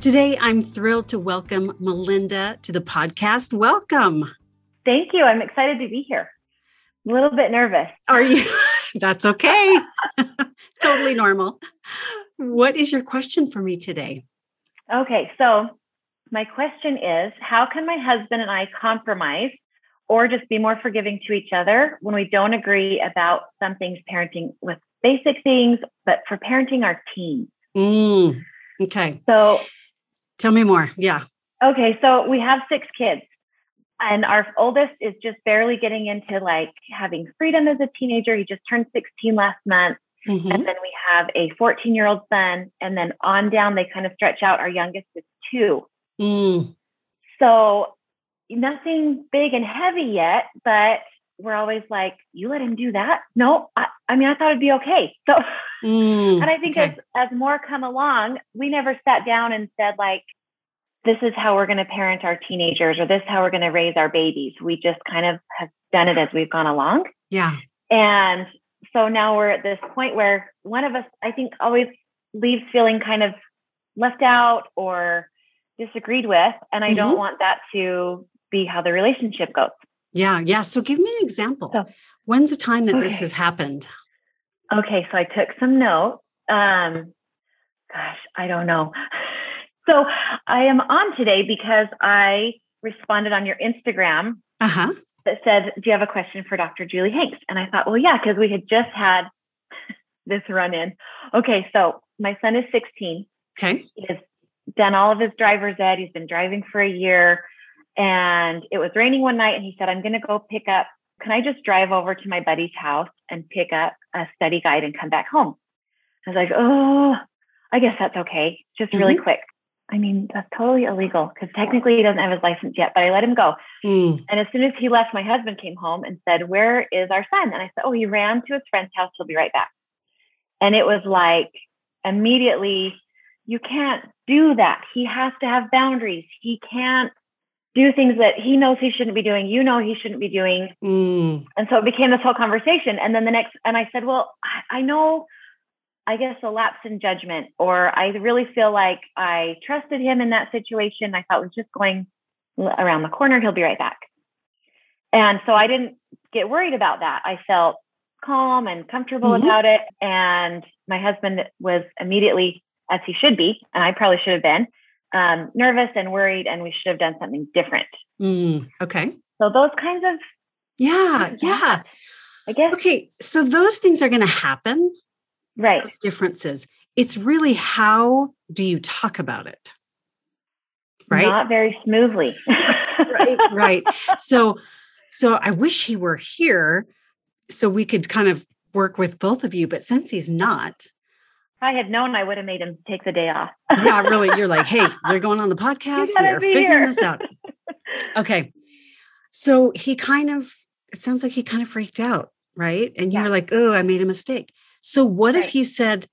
Today, I'm thrilled to welcome Melinda to the podcast. Welcome. Thank you. I'm excited to be here. A little bit nervous. Are you? That's okay. totally normal. What is your question for me today? Okay, so my question is How can my husband and I compromise or just be more forgiving to each other when we don't agree about some things parenting with basic things, but for parenting our teens? Mm, okay. So Tell me more. Yeah. Okay, so we have six kids, and our oldest is just barely getting into like having freedom as a teenager. He just turned 16 last month. Mm-hmm. And then we have a 14 year old son, and then on down, they kind of stretch out. Our youngest is two. Mm. So nothing big and heavy yet, but we're always like, you let him do that? No, I, I mean, I thought it'd be okay. So, mm, and I think okay. as, as more come along, we never sat down and said like, this is how we're going to parent our teenagers or this is how we're going to raise our babies. We just kind of have done it as we've gone along. Yeah. And so now we're at this point where one of us, I think, always leaves feeling kind of left out or disagreed with. And I mm-hmm. don't want that to be how the relationship goes. Yeah, yeah. So give me an example. So, When's the time that okay. this has happened? Okay, so I took some notes. Um, gosh, I don't know. So I am on today because I responded on your Instagram uh-huh. that said, "Do you have a question for Dr. Julie Hanks?" And I thought, well, yeah, because we had just had this run in. Okay, so my son is 16. Okay, he has done all of his driver's ed. He's been driving for a year. And it was raining one night, and he said, I'm going to go pick up. Can I just drive over to my buddy's house and pick up a study guide and come back home? I was like, oh, I guess that's okay. Just really mm-hmm. quick. I mean, that's totally illegal because technically he doesn't have his license yet, but I let him go. Mm. And as soon as he left, my husband came home and said, Where is our son? And I said, Oh, he ran to his friend's house. He'll be right back. And it was like immediately, you can't do that. He has to have boundaries. He can't do things that he knows he shouldn't be doing, you know he shouldn't be doing. Mm. And so it became this whole conversation. And then the next, and I said, Well, I, I know, I guess a lapse in judgment, or I really feel like I trusted him in that situation. I thought was just going around the corner, he'll be right back. And so I didn't get worried about that. I felt calm and comfortable mm-hmm. about it. And my husband was immediately, as he should be, and I probably should have been, um, nervous and worried, and we should have done something different. Mm, okay. So those kinds of yeah, yeah. I guess. Okay, so those things are going to happen. Right. Those differences. It's really how do you talk about it? Right. Not very smoothly. right. Right. So, so I wish he were here so we could kind of work with both of you. But since he's not, I had known, I would have made him take the day off. yeah, really. You're like, hey, you're going on the podcast. We are figuring here. this out. Okay. So he kind of, it sounds like he kind of freaked out, right? And you yeah. were like, oh, I made a mistake. So what right. if you said,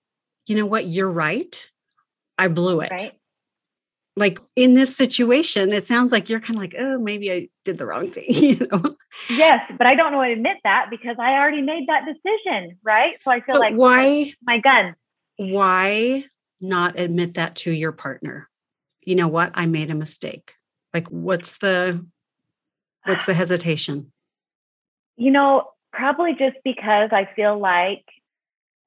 you know what, you're right. I blew it. Right. Like in this situation, it sounds like you're kind of like, oh, maybe I did the wrong thing, you know? Yes, but I don't want to admit that because I already made that decision, right? So I feel but like why my gun why not admit that to your partner? You know what? I made a mistake. Like what's the what's the hesitation? You know, probably just because I feel like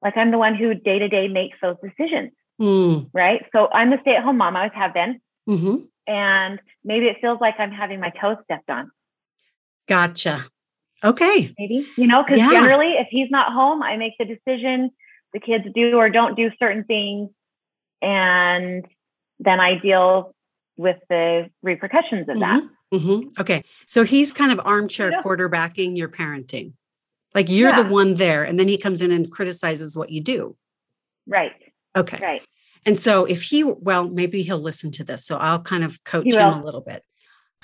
like I'm the one who day to day makes those decisions. Mm. Right. So I'm the stay at home mom. I always have been. Mm-hmm. And maybe it feels like I'm having my toes stepped on. Gotcha. Okay. Maybe, you know, because yeah. generally if he's not home, I make the decision the kids do or don't do certain things and then i deal with the repercussions of that mm-hmm. Mm-hmm. okay so he's kind of armchair yeah. quarterbacking your parenting like you're yeah. the one there and then he comes in and criticizes what you do right okay right And so if he, well, maybe he'll listen to this. So I'll kind of coach him a little bit.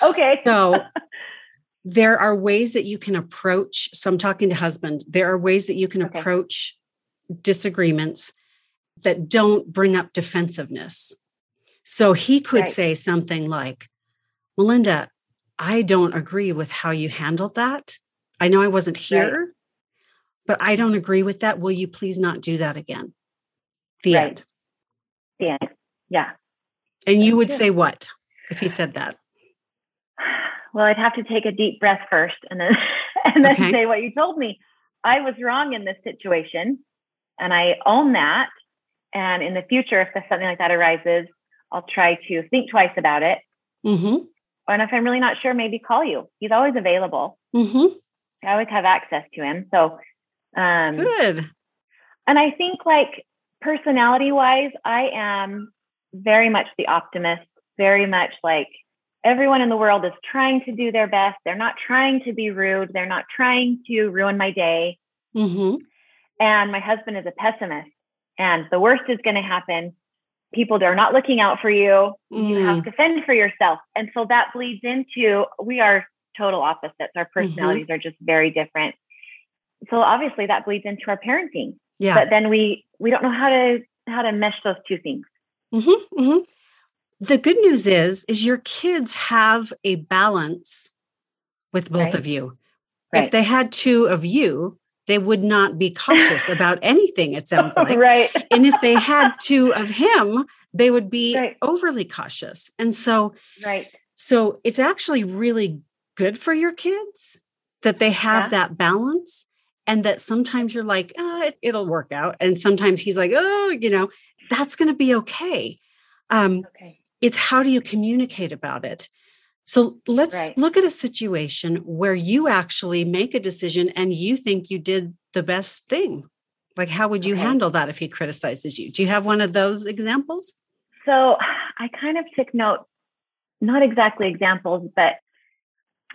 Okay. So there are ways that you can approach. So I'm talking to husband. There are ways that you can okay. approach disagreements that don't bring up defensiveness. So he could right. say something like, Melinda, I don't agree with how you handled that. I know I wasn't here, right. but I don't agree with that. Will you please not do that again? The right. end. The end. Yeah. And you would say what if he said that? Well, I'd have to take a deep breath first and then and then okay. say what you told me. I was wrong in this situation and I own that. And in the future, if something like that arises, I'll try to think twice about it. Mm-hmm. And if I'm really not sure, maybe call you. He's always available. Mm-hmm. I always have access to him. So um, good. And I think, like personality wise, I am very much the optimist. Very much like everyone in the world is trying to do their best. They're not trying to be rude. They're not trying to ruin my day. Mm-hmm. And my husband is a pessimist. And the worst is going to happen people are not looking out for you. Mm. You have mm. to fend for yourself. And so that bleeds into we are total opposites. Our mm-hmm. personalities mm-hmm. are just very different. So obviously that bleeds into our parenting. Yeah. But then we we don't know how to how to mesh those two things. Mm-hmm, mm-hmm. The good news is is your kids have a balance with both right. of you. Right. If they had two of you, they would not be cautious about anything, it sounds like. right. and if they had two of him, they would be right. overly cautious. And so, right. So it's actually really good for your kids that they have yeah. that balance and that sometimes you're like, oh, it, will work out. And sometimes he's like, oh, you know, that's going to be okay. Um, okay. It's how do you communicate about it? So let's right. look at a situation where you actually make a decision and you think you did the best thing. Like, how would you okay. handle that if he criticizes you? Do you have one of those examples? So I kind of took note, not exactly examples, but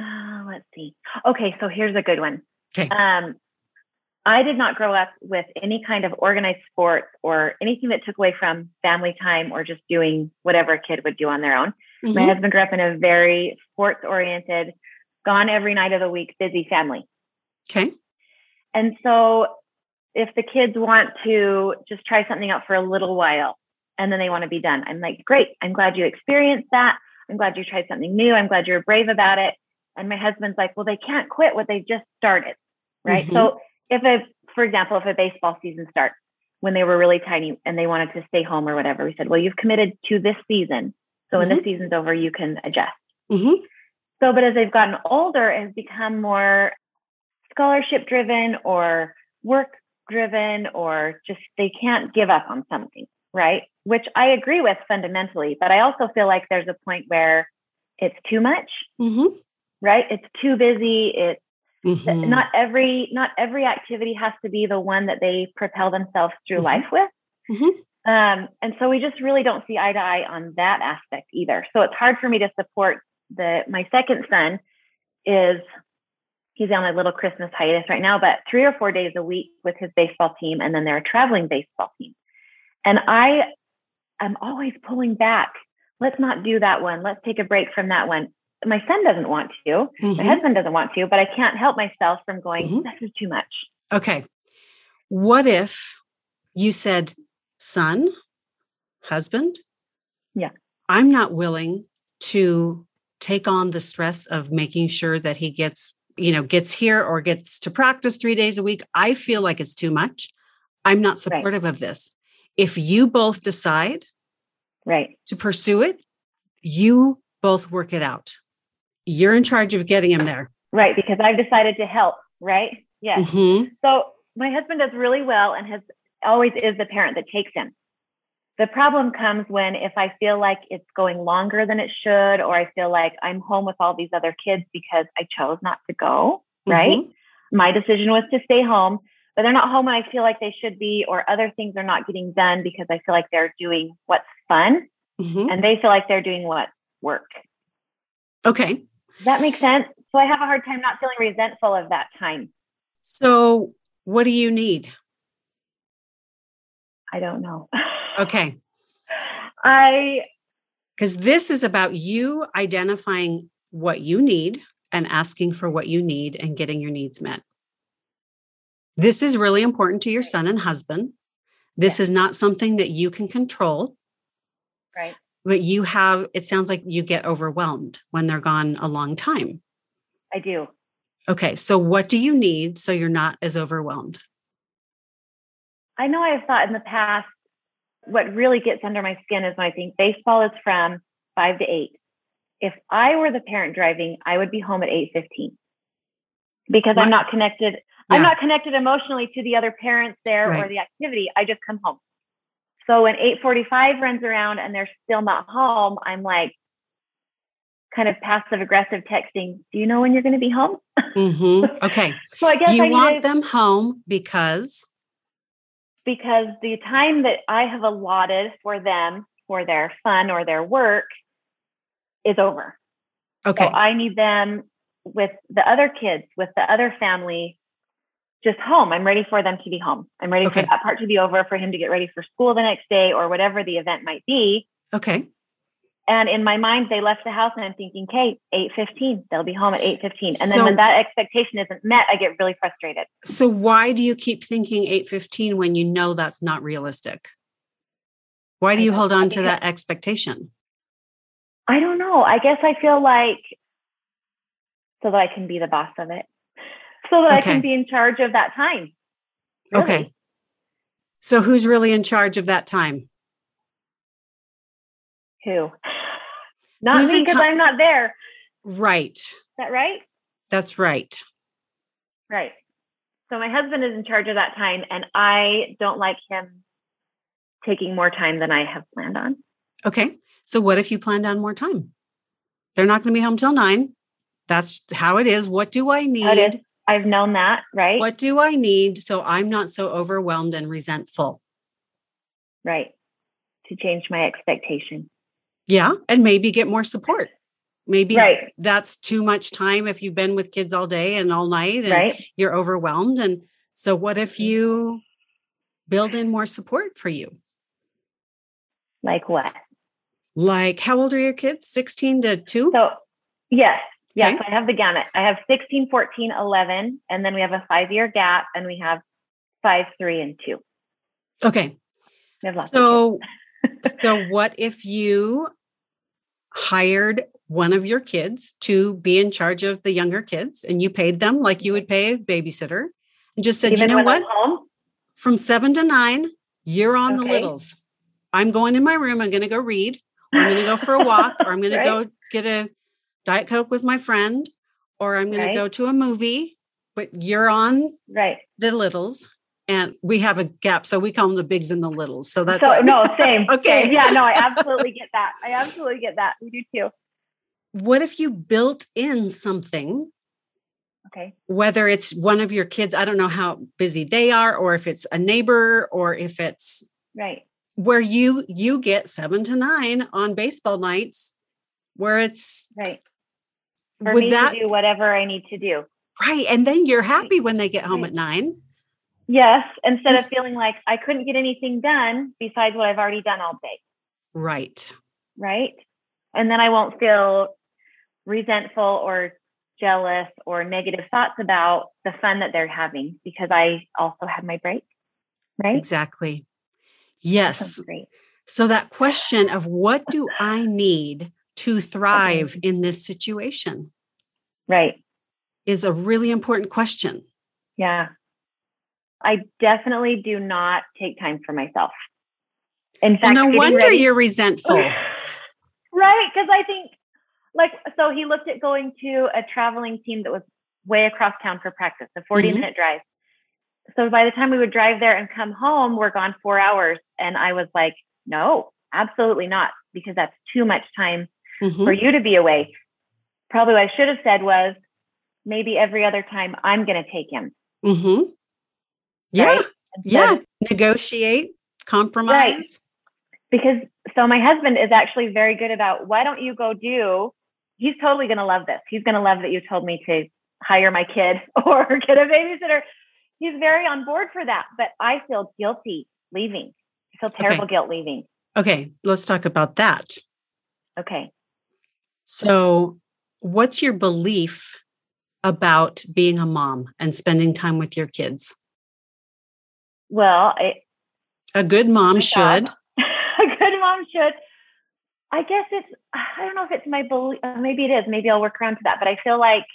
uh, let's see. Okay, so here's a good one. Okay. Um, I did not grow up with any kind of organized sports or anything that took away from family time or just doing whatever a kid would do on their own. Mm-hmm. My husband grew up in a very sports oriented, gone every night of the week, busy family. Okay. And so if the kids want to just try something out for a little while and then they want to be done, I'm like, great. I'm glad you experienced that. I'm glad you tried something new. I'm glad you're brave about it. And my husband's like, well, they can't quit what they just started. Right. Mm-hmm. So if a, for example, if a baseball season starts when they were really tiny and they wanted to stay home or whatever, we said, well, you've committed to this season. So when mm-hmm. the season's over, you can adjust. Mm-hmm. So, but as they've gotten older, it has become more scholarship driven or work driven or just they can't give up on something, right? Which I agree with fundamentally, but I also feel like there's a point where it's too much, mm-hmm. right? It's too busy. It's mm-hmm. not every not every activity has to be the one that they propel themselves through mm-hmm. life with. Mm-hmm. Um, and so we just really don't see eye to eye on that aspect either. So it's hard for me to support the my second son is he's on a little Christmas hiatus right now, but three or four days a week with his baseball team, and then they're a traveling baseball team. And I am always pulling back. Let's not do that one. Let's take a break from that one. My son doesn't want to. Mm-hmm. My husband doesn't want to, but I can't help myself from going, mm-hmm. this is too much. Okay. What if you said, son, husband, yeah, I'm not willing to take on the stress of making sure that he gets, you know, gets here or gets to practice 3 days a week. I feel like it's too much. I'm not supportive right. of this. If you both decide right to pursue it, you both work it out. You're in charge of getting him there. Right, because I've decided to help, right? Yes. Mm-hmm. So my husband does really well and has always is the parent that takes him. The problem comes when if I feel like it's going longer than it should, or I feel like I'm home with all these other kids because I chose not to go, mm-hmm. right? My decision was to stay home, but they're not home when I feel like they should be, or other things are not getting done because I feel like they're doing what's fun mm-hmm. and they feel like they're doing what work. Okay. Does that makes sense? So I have a hard time not feeling resentful of that time. So, what do you need? I don't know. okay. I because this is about you identifying what you need and asking for what you need and getting your needs met. This is really important to your son and husband. This is not something that you can control. Right. But you have, it sounds like you get overwhelmed when they're gone a long time. I do. Okay. So, what do you need so you're not as overwhelmed? I know I've thought in the past, what really gets under my skin is when I think baseball is from five to eight. If I were the parent driving, I would be home at eight fifteen because what? I'm not connected. Yeah. I'm not connected emotionally to the other parents there right. or the activity. I just come home. So when 8:45 runs around and they're still not home, I'm like kind of passive aggressive texting. Do you know when you're going to be home? Mm-hmm. Okay. so I guess you I want them home because because the time that I have allotted for them for their fun or their work is over. Okay. So I need them with the other kids, with the other family, just home. I'm ready for them to be home. I'm ready okay. for that part to be over, for him to get ready for school the next day or whatever the event might be. Okay. And in my mind, they left the house and I'm thinking, okay, 8.15, they'll be home at 8.15. And then when that expectation isn't met, I get really frustrated. So why do you keep thinking 8.15 when you know that's not realistic? Why do you hold on to that expectation? I don't know. I guess I feel like so that I can be the boss of it, so that okay. I can be in charge of that time. Really. Okay. So who's really in charge of that time? Who? Not Who's me because I'm not there. Right. Is that right? That's right. Right. So my husband is in charge of that time, and I don't like him taking more time than I have planned on. Okay. So what if you planned on more time? They're not going to be home till nine. That's how it is. What do I need? I've known that, right? What do I need so I'm not so overwhelmed and resentful? Right. To change my expectation. Yeah. And maybe get more support. Maybe right. that's too much time if you've been with kids all day and all night and right. you're overwhelmed. And so, what if you build in more support for you? Like what? Like, how old are your kids? 16 to 2? So, yes. Yes, okay. I have the gamut. I have 16, 14, 11, and then we have a five year gap, and we have five, three, and two. Okay. So, so what if you hired one of your kids to be in charge of the younger kids and you paid them like you would pay a babysitter and just said, Even you know what? From seven to nine, you're on okay. the littles. I'm going in my room. I'm going to go read. Or I'm going to go for a walk, or I'm going right. to go get a Diet Coke with my friend, or I'm going right. to go to a movie. But you're on right the littles, and we have a gap, so we call them the bigs and the littles. So that's so, no same. okay, same. yeah, no, I absolutely get that. I absolutely get that. We do too. What if you built in something? Okay. Whether it's one of your kids, I don't know how busy they are, or if it's a neighbor, or if it's right where you you get seven to nine on baseball nights, where it's right for me that, to do whatever I need to do. Right, and then you're happy when they get home right. at nine. Yes, instead of feeling like I couldn't get anything done besides what I've already done all day. Right. Right. And then I won't feel resentful or jealous or negative thoughts about the fun that they're having because I also had my break. Right. Exactly. Yes. So that question of what do I need to thrive okay. in this situation? Right. Is a really important question. Yeah. I definitely do not take time for myself. In fact, well, no wonder ready, you're resentful. right. Because I think, like, so he looked at going to a traveling team that was way across town for practice, a 40 mm-hmm. minute drive. So by the time we would drive there and come home, we're gone four hours. And I was like, no, absolutely not, because that's too much time mm-hmm. for you to be away. Probably what I should have said was maybe every other time I'm going to take him. Mm-hmm. Yeah. Right? yeah. Negotiate, compromise. Right. Because so my husband is actually very good about why don't you go do? He's totally going to love this. He's going to love that you told me to hire my kid or get a babysitter. He's very on board for that, but I feel guilty leaving. I feel terrible okay. guilt leaving. Okay, let's talk about that. Okay. So, what's your belief about being a mom and spending time with your kids? Well, I, a good mom should. a good mom should. I guess it's, I don't know if it's my belief. Uh, maybe it is. Maybe I'll work around to that. But I feel like,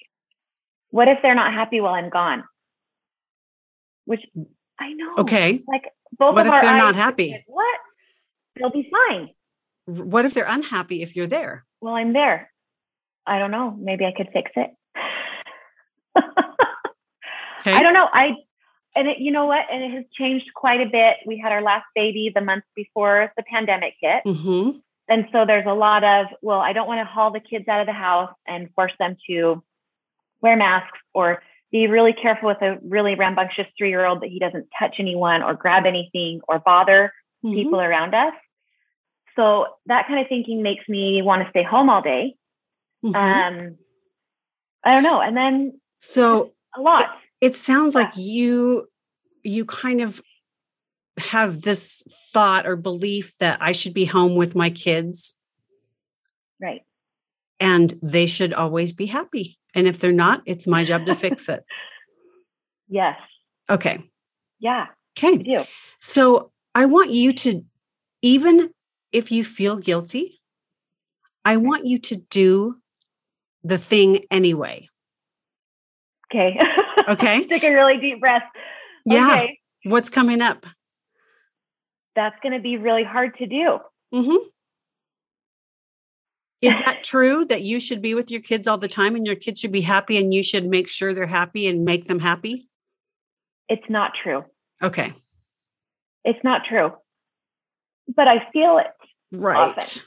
what if they're not happy while I'm gone? Which I know. Okay. Like both what of if our they're not happy? What? They'll be fine. What if they're unhappy if you're there? Well, I'm there. I don't know. Maybe I could fix it. Okay. I don't know. I and it, you know what? And it has changed quite a bit. We had our last baby the month before the pandemic hit. Mm-hmm. And so there's a lot of, well, I don't want to haul the kids out of the house and force them to wear masks or be really careful with a really rambunctious three year old that he doesn't touch anyone or grab anything or bother Mm-hmm. people around us. So that kind of thinking makes me want to stay home all day. Mhm. Um, I don't know. And then so a lot. It sounds like you you kind of have this thought or belief that I should be home with my kids Right. and they should always be happy. And if they're not, it's my job to fix it. Yes. Okay. Yeah. Okay. I do. So I want you to, even if you feel guilty, I want you to do the thing anyway. Okay. Okay. Take a really deep breath. Yeah. Okay. What's coming up? That's going to be really hard to do. hmm Is that true that you should be with your kids all the time and your kids should be happy and you should make sure they're happy and make them happy? It's not true. Okay. It's not true. But I feel it. Right. Often.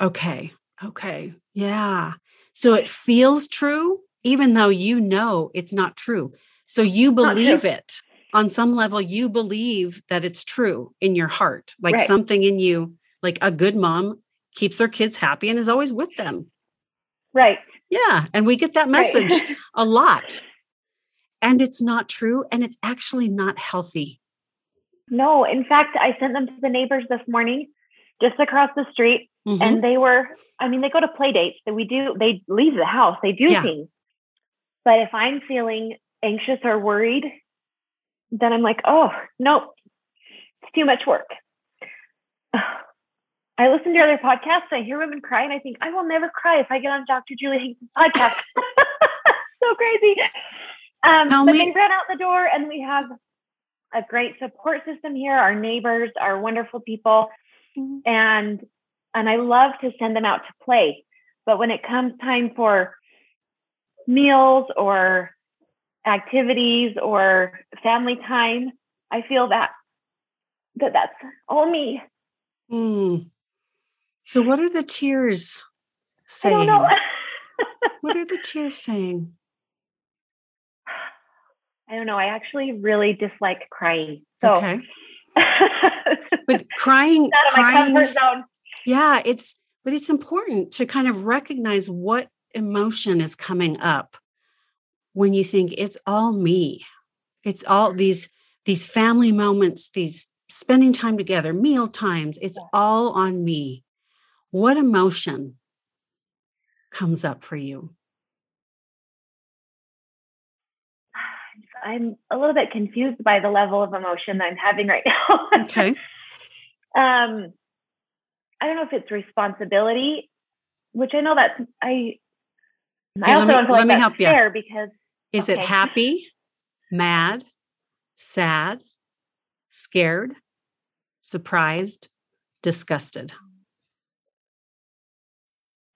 Okay. Okay. Yeah. So it feels true, even though you know it's not true. So you believe it on some level, you believe that it's true in your heart, like Right. something in you, like a good mom keeps their kids happy and is always with them. Right. Yeah. And we get that Right. message a lot. And it's not true. And it's actually not healthy. no, in fact, I sent them to the neighbors this morning just across the street Mhm. and they were i mean they go to play dates that we do they leave the house they do Yeah. things but if i'm feeling anxious or worried then i'm like oh no it's too much work. I listen to other podcasts. I hear women cry and i think i will never cry if i get on dr julie hanks' podcast. So crazy. Um, Tell but me- they ran out the door and we have a great support system here our neighbors are wonderful people. Mhm. and and I love to send them out to play. But when it comes time for meals or activities or family time, I feel that that that's all me. Mm. So, what are the tears I saying? don't know. what are the tears saying? I don't know. I actually really dislike crying. So okay. But crying, out of my crying, comfort zone. yeah, it's, but it's important to kind of recognize what emotion is coming up when you think it's all me. It's all these, these family moments, these spending time together, meal times, it's all on me. What emotion comes up for you? I'm a little bit confused by the level of emotion that I'm having right now. Okay. um i don't know if it's responsibility which i know that's i Okay, i let me- don't feel let like me help fair because Is it happy, mad, sad, scared, surprised, disgusted?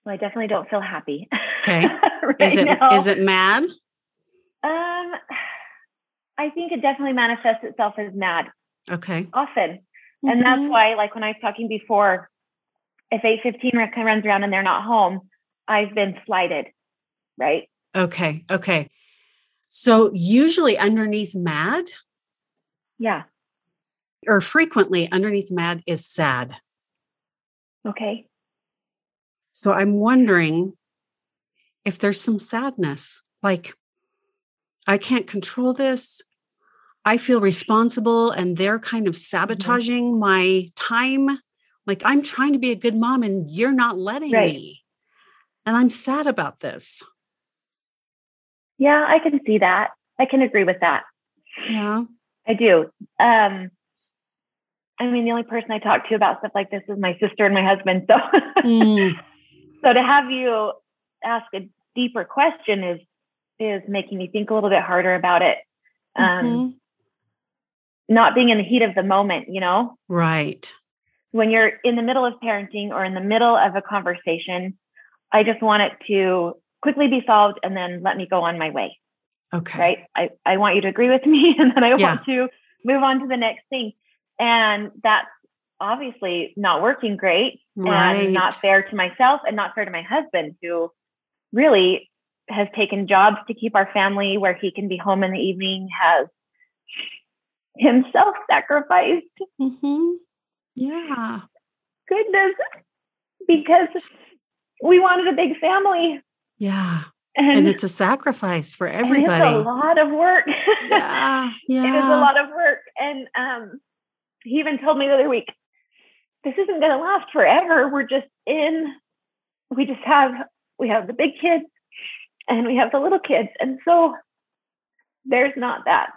well, i definitely don't feel happy Okay. right Is it now. is it mad? um i think it definitely manifests itself as mad Okay. often and that's Mhm. why like when i was talking before if 815 runs around and they're not home i've been slighted right Okay. Okay. So usually underneath mad yeah or frequently underneath mad is sad. okay So I'm wondering if there's some sadness like I can't control this. I feel responsible and they're kind of mm-hmm. sabotaging my time Like I'm trying to be a good mom and you're not letting Right. me. And I'm sad about this. Yeah, I can see that. I can agree with that. Yeah. I do. Um, I mean, the only person I talk to about stuff like this is my sister and my husband. So, Mm, so to have you ask a deeper question is is making me think a little bit harder about it. Um, mhm. Not being in the heat of the moment, you know, Right. when you're in the middle of parenting or in the middle of a conversation, I just want it to quickly be solved and then let me go on my way. Okay. right? I, I want you to agree with me and then I Yeah. want to move on to the next thing. And that's obviously not working great Right. and not fair to myself and not fair to my husband, who really has taken jobs to keep our family where he can be home in the evening, has himself sacrificed. hmm Yeah. Goodness, because we wanted a big family. Yeah. And, And it's a sacrifice for everybody. it's a lot of work. Yeah. Yeah. It is a lot of work. And um, he even told me the other week, this isn't going to last forever. We're just in, we just have, we have the big kids and we have the little kids. And so there's not that.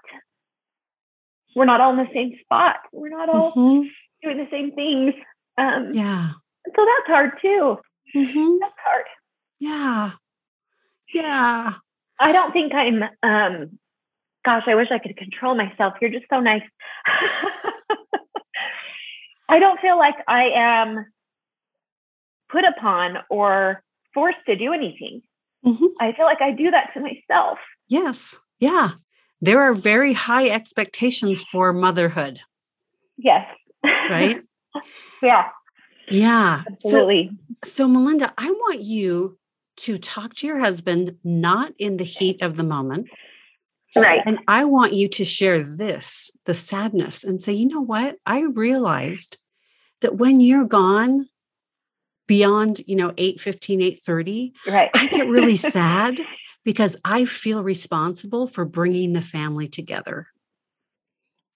We're not all in the same spot. We're not all Mhm. doing the same things. Um, Yeah. So that's hard too. hmm That's hard. Yeah. Yeah. I don't think I'm, um, gosh, I wish I could control myself. You're just so nice. I don't feel like I am put upon or forced to do anything. Mhm. I feel like I do that to myself. Yes. Yeah. There are very high expectations for motherhood, Yes. right? yeah, yeah. So, absolutely. so Melinda, I want you to talk to your husband not in the heat of the moment. right. And I want you to share this, the sadness, and say, you know what? I realized that when you're gone beyond, you know, 8 15, 8 30, Right. I get really sad because I feel responsible for bringing the family together.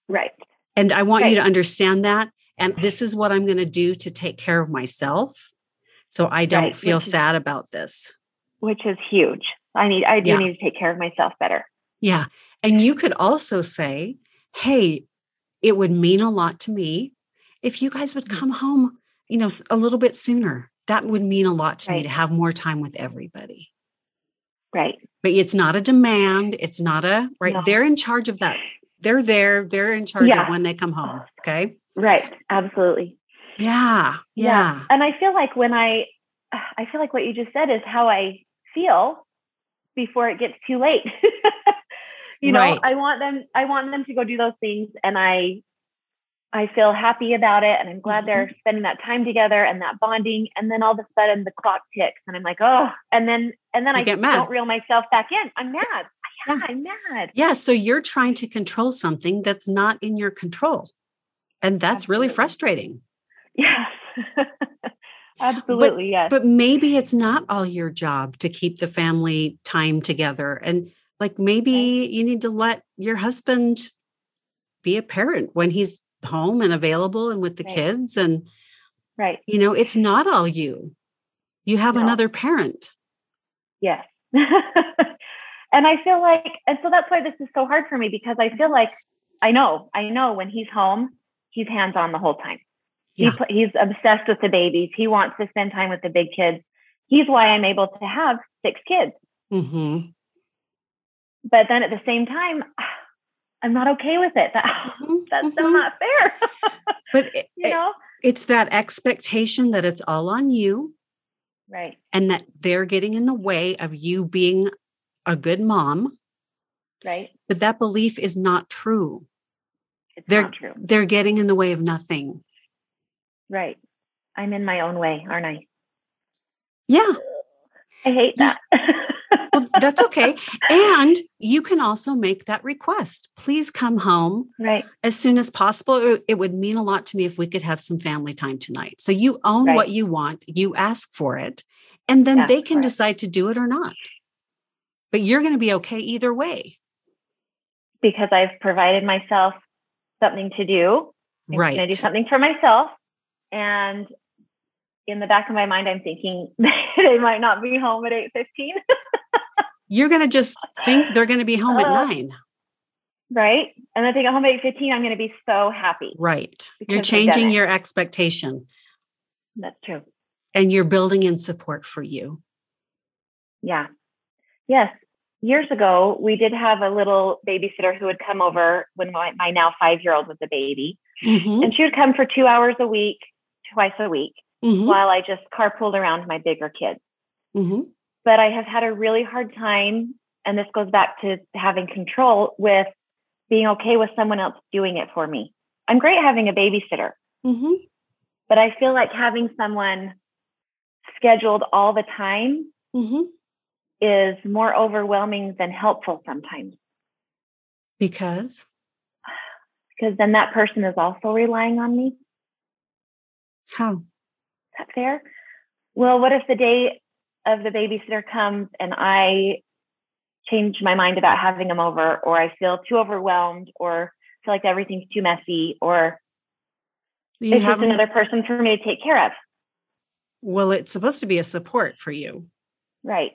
right. And I want you to understand that. And this is what I'm going to do to take care of myself. So I don't Right, feel which is- sad about this. Which is huge. I need, I do Yeah. need to take care of myself better. Yeah. And you could also say, hey, it would mean a lot to me if you guys would come home, you know, a little bit sooner. That would mean a lot to me to have more time with everybody. Right. But it's not a demand. It's not a, right? No. They're in charge of that. They're there. They're in charge Yeah. of when they come home. Okay. Right. Absolutely. Yeah. Yeah. And I feel like when I, I feel like what you just said is how I feel before it gets too late. you know, Right. I want them, I want them to go do those things, and I, I feel happy about it, and I'm glad Mm-hmm. they're spending that time together and that bonding. And then all of a sudden, the clock ticks, and I'm like, oh, and then, and then You I get mad. don't reel myself back in. I'm mad. Yeah, Yeah. I'm mad. Yeah. So you're trying to control something that's not in your control. And that's really frustrating. Yes. Absolutely. yes. But maybe it's not all your job to keep the family time together. And like maybe you need to let your husband be a parent when he's home and available and with the Right. kids. And, right. you know, it's not all you. You have No. another parent. Yes. and I feel like, and so that's why this is so hard for me because I feel like I know, I know when he's home, he's hands on the whole time. He, Yeah. he's obsessed with the babies. He wants to spend time with the big kids. He's why I'm able to have six kids. hmm But then at the same time, I'm not okay with it. That, that's still Mhm. not fair. But it- you know? it's that expectation that it's all on you Right. and that they're getting in the way of you being a good mom. Right. But that belief is not true. It's They're- not true. They're getting in the way of nothing. Right. I'm in my own way, aren't I? Yeah. I hate that. Well, that's okay. And you can also make that request. Please come home right. as soon as possible. It- would mean a lot to me if we could have some family time tonight. So you own Right. what you want, you ask for it, and then Ask they can it. decide to do it or not. But you're going to be okay either way. because I've provided myself something to do. I'm Right. going to do something for myself. And in the back of my mind, I'm thinking they might not be home at 8.15. You're going to just think they're going to be home uh, at 9. Right. And then they get home at 8.15, I'm going to be so happy. Right. You're changing your expectation. That's true. And you're building in support for you. Yeah. Yes. Years ago, we did have a little babysitter who would come over when my, my now five year old was a baby. Mm-hmm. And she would come for two hours a week, twice a week, mm-hmm. while I just carpooled around my bigger kids. Mm-hmm. But I have had a really hard time, and this goes back to having control with being okay with someone else doing it for me. I'm great having a babysitter, mm-hmm. but I feel like having someone scheduled all the time mm-hmm. is more overwhelming than helpful sometimes. Because? Because then that person is also relying on me. How? Is that fair? Well, what if the day of the babysitter comes and I change my mind about having them over, or I feel too overwhelmed, or feel like everything's too messy, or you it's just another person for me to take care of? Well, it's supposed to be a support for you. Right.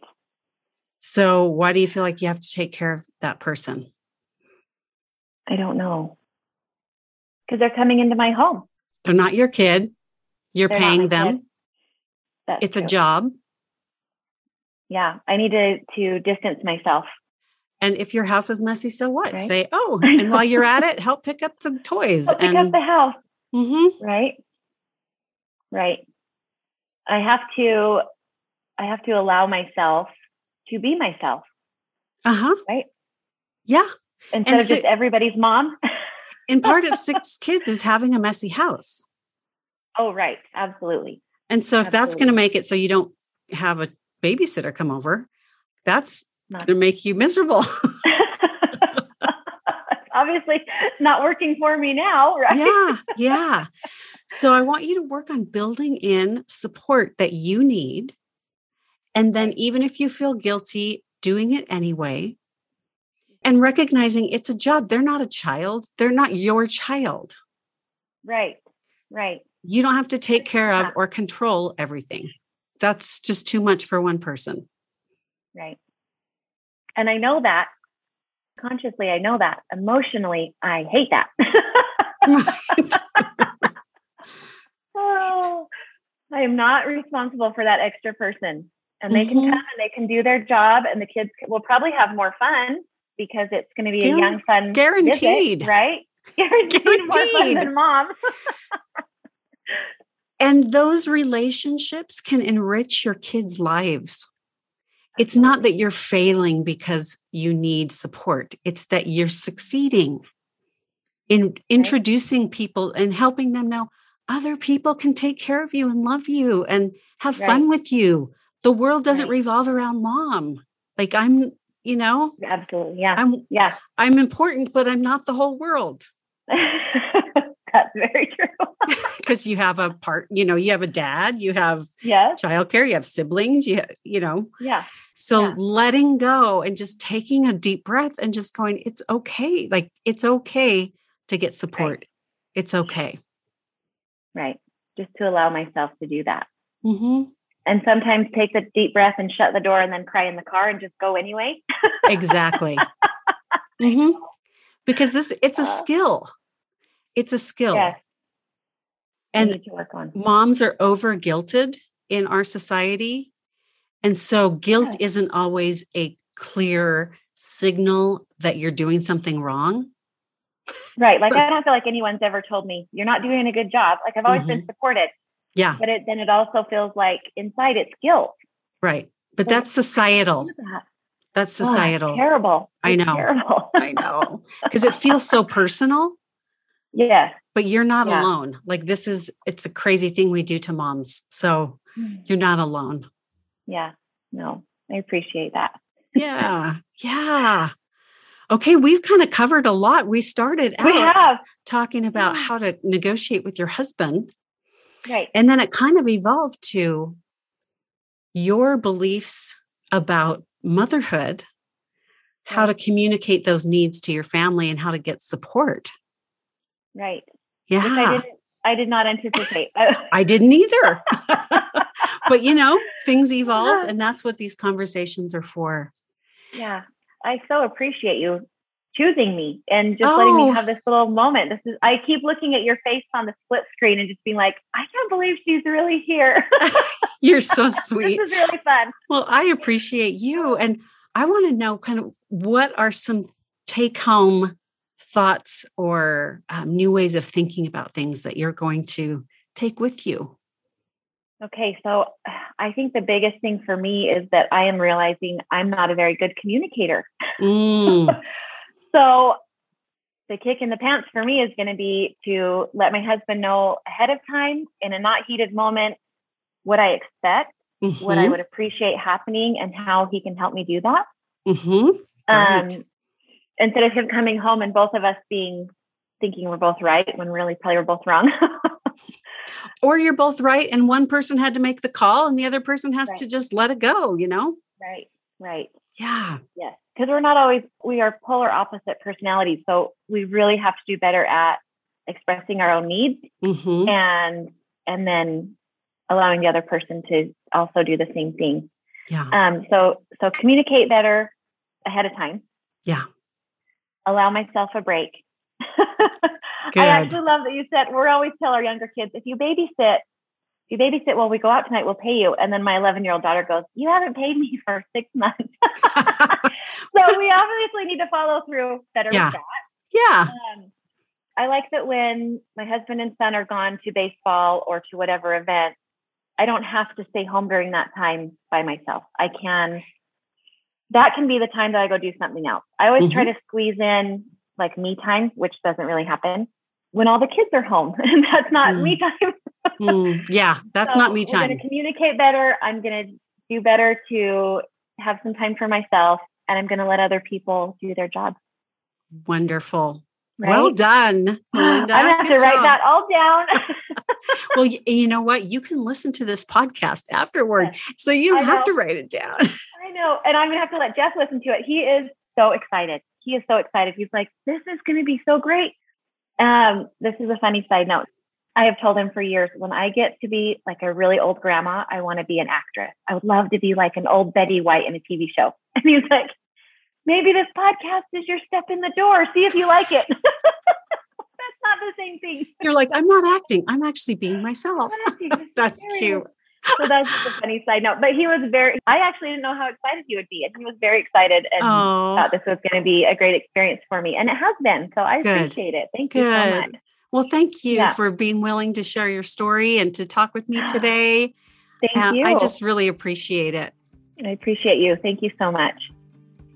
So, why do you feel like you have to take care of that person? I don't know. Because they're coming into my home. They're not your kid. You're they're paying them. it's true. a job. Yeah, I need to to distance myself. And if your house is messy, so what? Right? Say, oh, and while you're at it, help pick up the toys. Help and, pick up the house. Mm-hmm. Right. Right. I have to I have to allow myself to be myself. Uh-huh. Right? Yeah. Instead and of just everybody's mom. and part of six kids is having a messy house. Oh, right. Absolutely. And so if Absolutely. that's going to make it so you don't have a babysitter come over, that's not going to make you miserable. Obviously, not working for me now, right? Yeah, yeah. So I want you to work on building in support that you need. And then, even if you feel guilty, doing it anyway and recognizing it's a job. They're not a child, they're not your child. Right, right. You don't have to take care of or control everything. That's just too much for one person. Right. And I know that consciously, I know that emotionally, I hate that. oh, I am not responsible for that extra person. And they mm-hmm. can come and they can do their job, and the kids will probably have more fun because it's going to be a young, fun, guaranteed, visit, right? Guaranteed, guaranteed. more fun than mom. and those relationships can enrich your kids' lives. It's not that you're failing because you need support, it's that you're succeeding in introducing people and helping them know other people can take care of you and love you and have right. fun with you. The world doesn't right. revolve around mom. Like I'm, you know, absolutely. Yeah. I'm, yeah. I'm important, but I'm not the whole world. That's very true. Because you have a part, you know, you have a dad, you have yes. childcare, you have siblings, you you know. Yeah. So yeah. letting go and just taking a deep breath and just going, it's okay. Like it's okay to get support. Right. It's okay. Right. Just to allow myself to do that. Mm-hmm. And sometimes take a deep breath and shut the door and then cry in the car and just go anyway. exactly. Mm-hmm. Because this it's a uh, skill. It's a skill. Yes. And moms are over guilted in our society. And so guilt yes. isn't always a clear signal that you're doing something wrong. Right. Like I don't feel like anyone's ever told me you're not doing a good job. Like I've always mm-hmm. been supported. Yeah. But it, then it also feels like inside it's guilt. Right. But that's societal. That? That's societal. Oh, terrible. I know. Terrible. I know. Because it feels so personal. Yeah. But you're not yeah. alone. Like this is it's a crazy thing we do to moms. So mm. you're not alone. Yeah. No. I appreciate that. yeah. Yeah. Okay, we've kind of covered a lot. We started out we talking about how to negotiate with your husband. Right. And then it kind of evolved to your beliefs about motherhood, how to communicate those needs to your family and how to get support. Right. Yeah. Which I didn't I did not anticipate. I didn't either. but you know, things evolve, and that's what these conversations are for. Yeah, I so appreciate you choosing me and just oh. letting me oh. have this little moment. This is I keep looking at your face on the split screen and just being like, I can't believe she's really here. You're so sweet. this is really fun. Well, I appreciate you and I want to know kind of what are some take home thoughts or um, new ways of thinking about things that you're going to take with you? Okay, so I think the biggest thing for me is that I am realizing I'm not a very good communicator. Mm. so the kick in the pants for me is going to be to let my husband know ahead of time in a not heated moment what I expect, mm-hmm. what I mm-hmm. would appreciate happening, and how he can help me do that. Mm-hmm. Um, instead of him coming home and both of us being thinking we're both right when really probably we're both wrong. or you're both right and one person had to make the call and the other person has right. to just let it go, you know? Right, right. Yeah. Yes. Because we're not always, we are polar opposite personalities. So we really have to do better at expressing our own needs mm-hmm. and, and then allowing the other person to also do the same thing. Yeah. Um, so, so communicate better ahead of time. Yeah allow myself a break. I actually love that you said we always tell our younger kids if you babysit, if you babysit while we go out tonight, we'll pay you. And then my 11 year old daughter goes, You haven't paid me for six months. so we obviously need to follow through better yeah. with that. Yeah. Um, I like that when my husband and son are gone to baseball or to whatever event, I don't have to stay home during that time by myself. I can that can be the time that I go do something else. I always mm-hmm. try to squeeze in like me time, which doesn't really happen when all the kids are home, and that's not mm. me time. mm. Yeah, that's so not me time. I'm going to communicate better. I'm going to do better to have some time for myself, and I'm going to let other people do their job. Wonderful. Right? Well done, Melinda. I'm going to have to write that all down. well, you, you, know what? You can listen to this podcast afterward, so you don't have to write it down. Know, and I'm going to have to let Jeff listen to it. He is so excited. He is so excited. He's like, "This is going to be so great." Um, this is a funny side note. I have told him for years when I get to be like a really old grandma, I want to be an actress. I would love to be like an old Betty White in a TV show. And he's like, maybe this podcast is your step in the door. See if you like it. That's not the same thing. You're like, I'm not acting. I'm actually being myself. that's cute. So that's just a funny side note. But he was very, I actually didn't know how excited he would be. And he was very excited and oh. thought this was going to be a great experience for me. And it has been. So I Good. appreciate it. Thank Good. you so much. Well, thank you yeah. for being willing to share your story and to talk with me today. Thank uh, you. I just really appreciate it. I appreciate you. Thank you so much.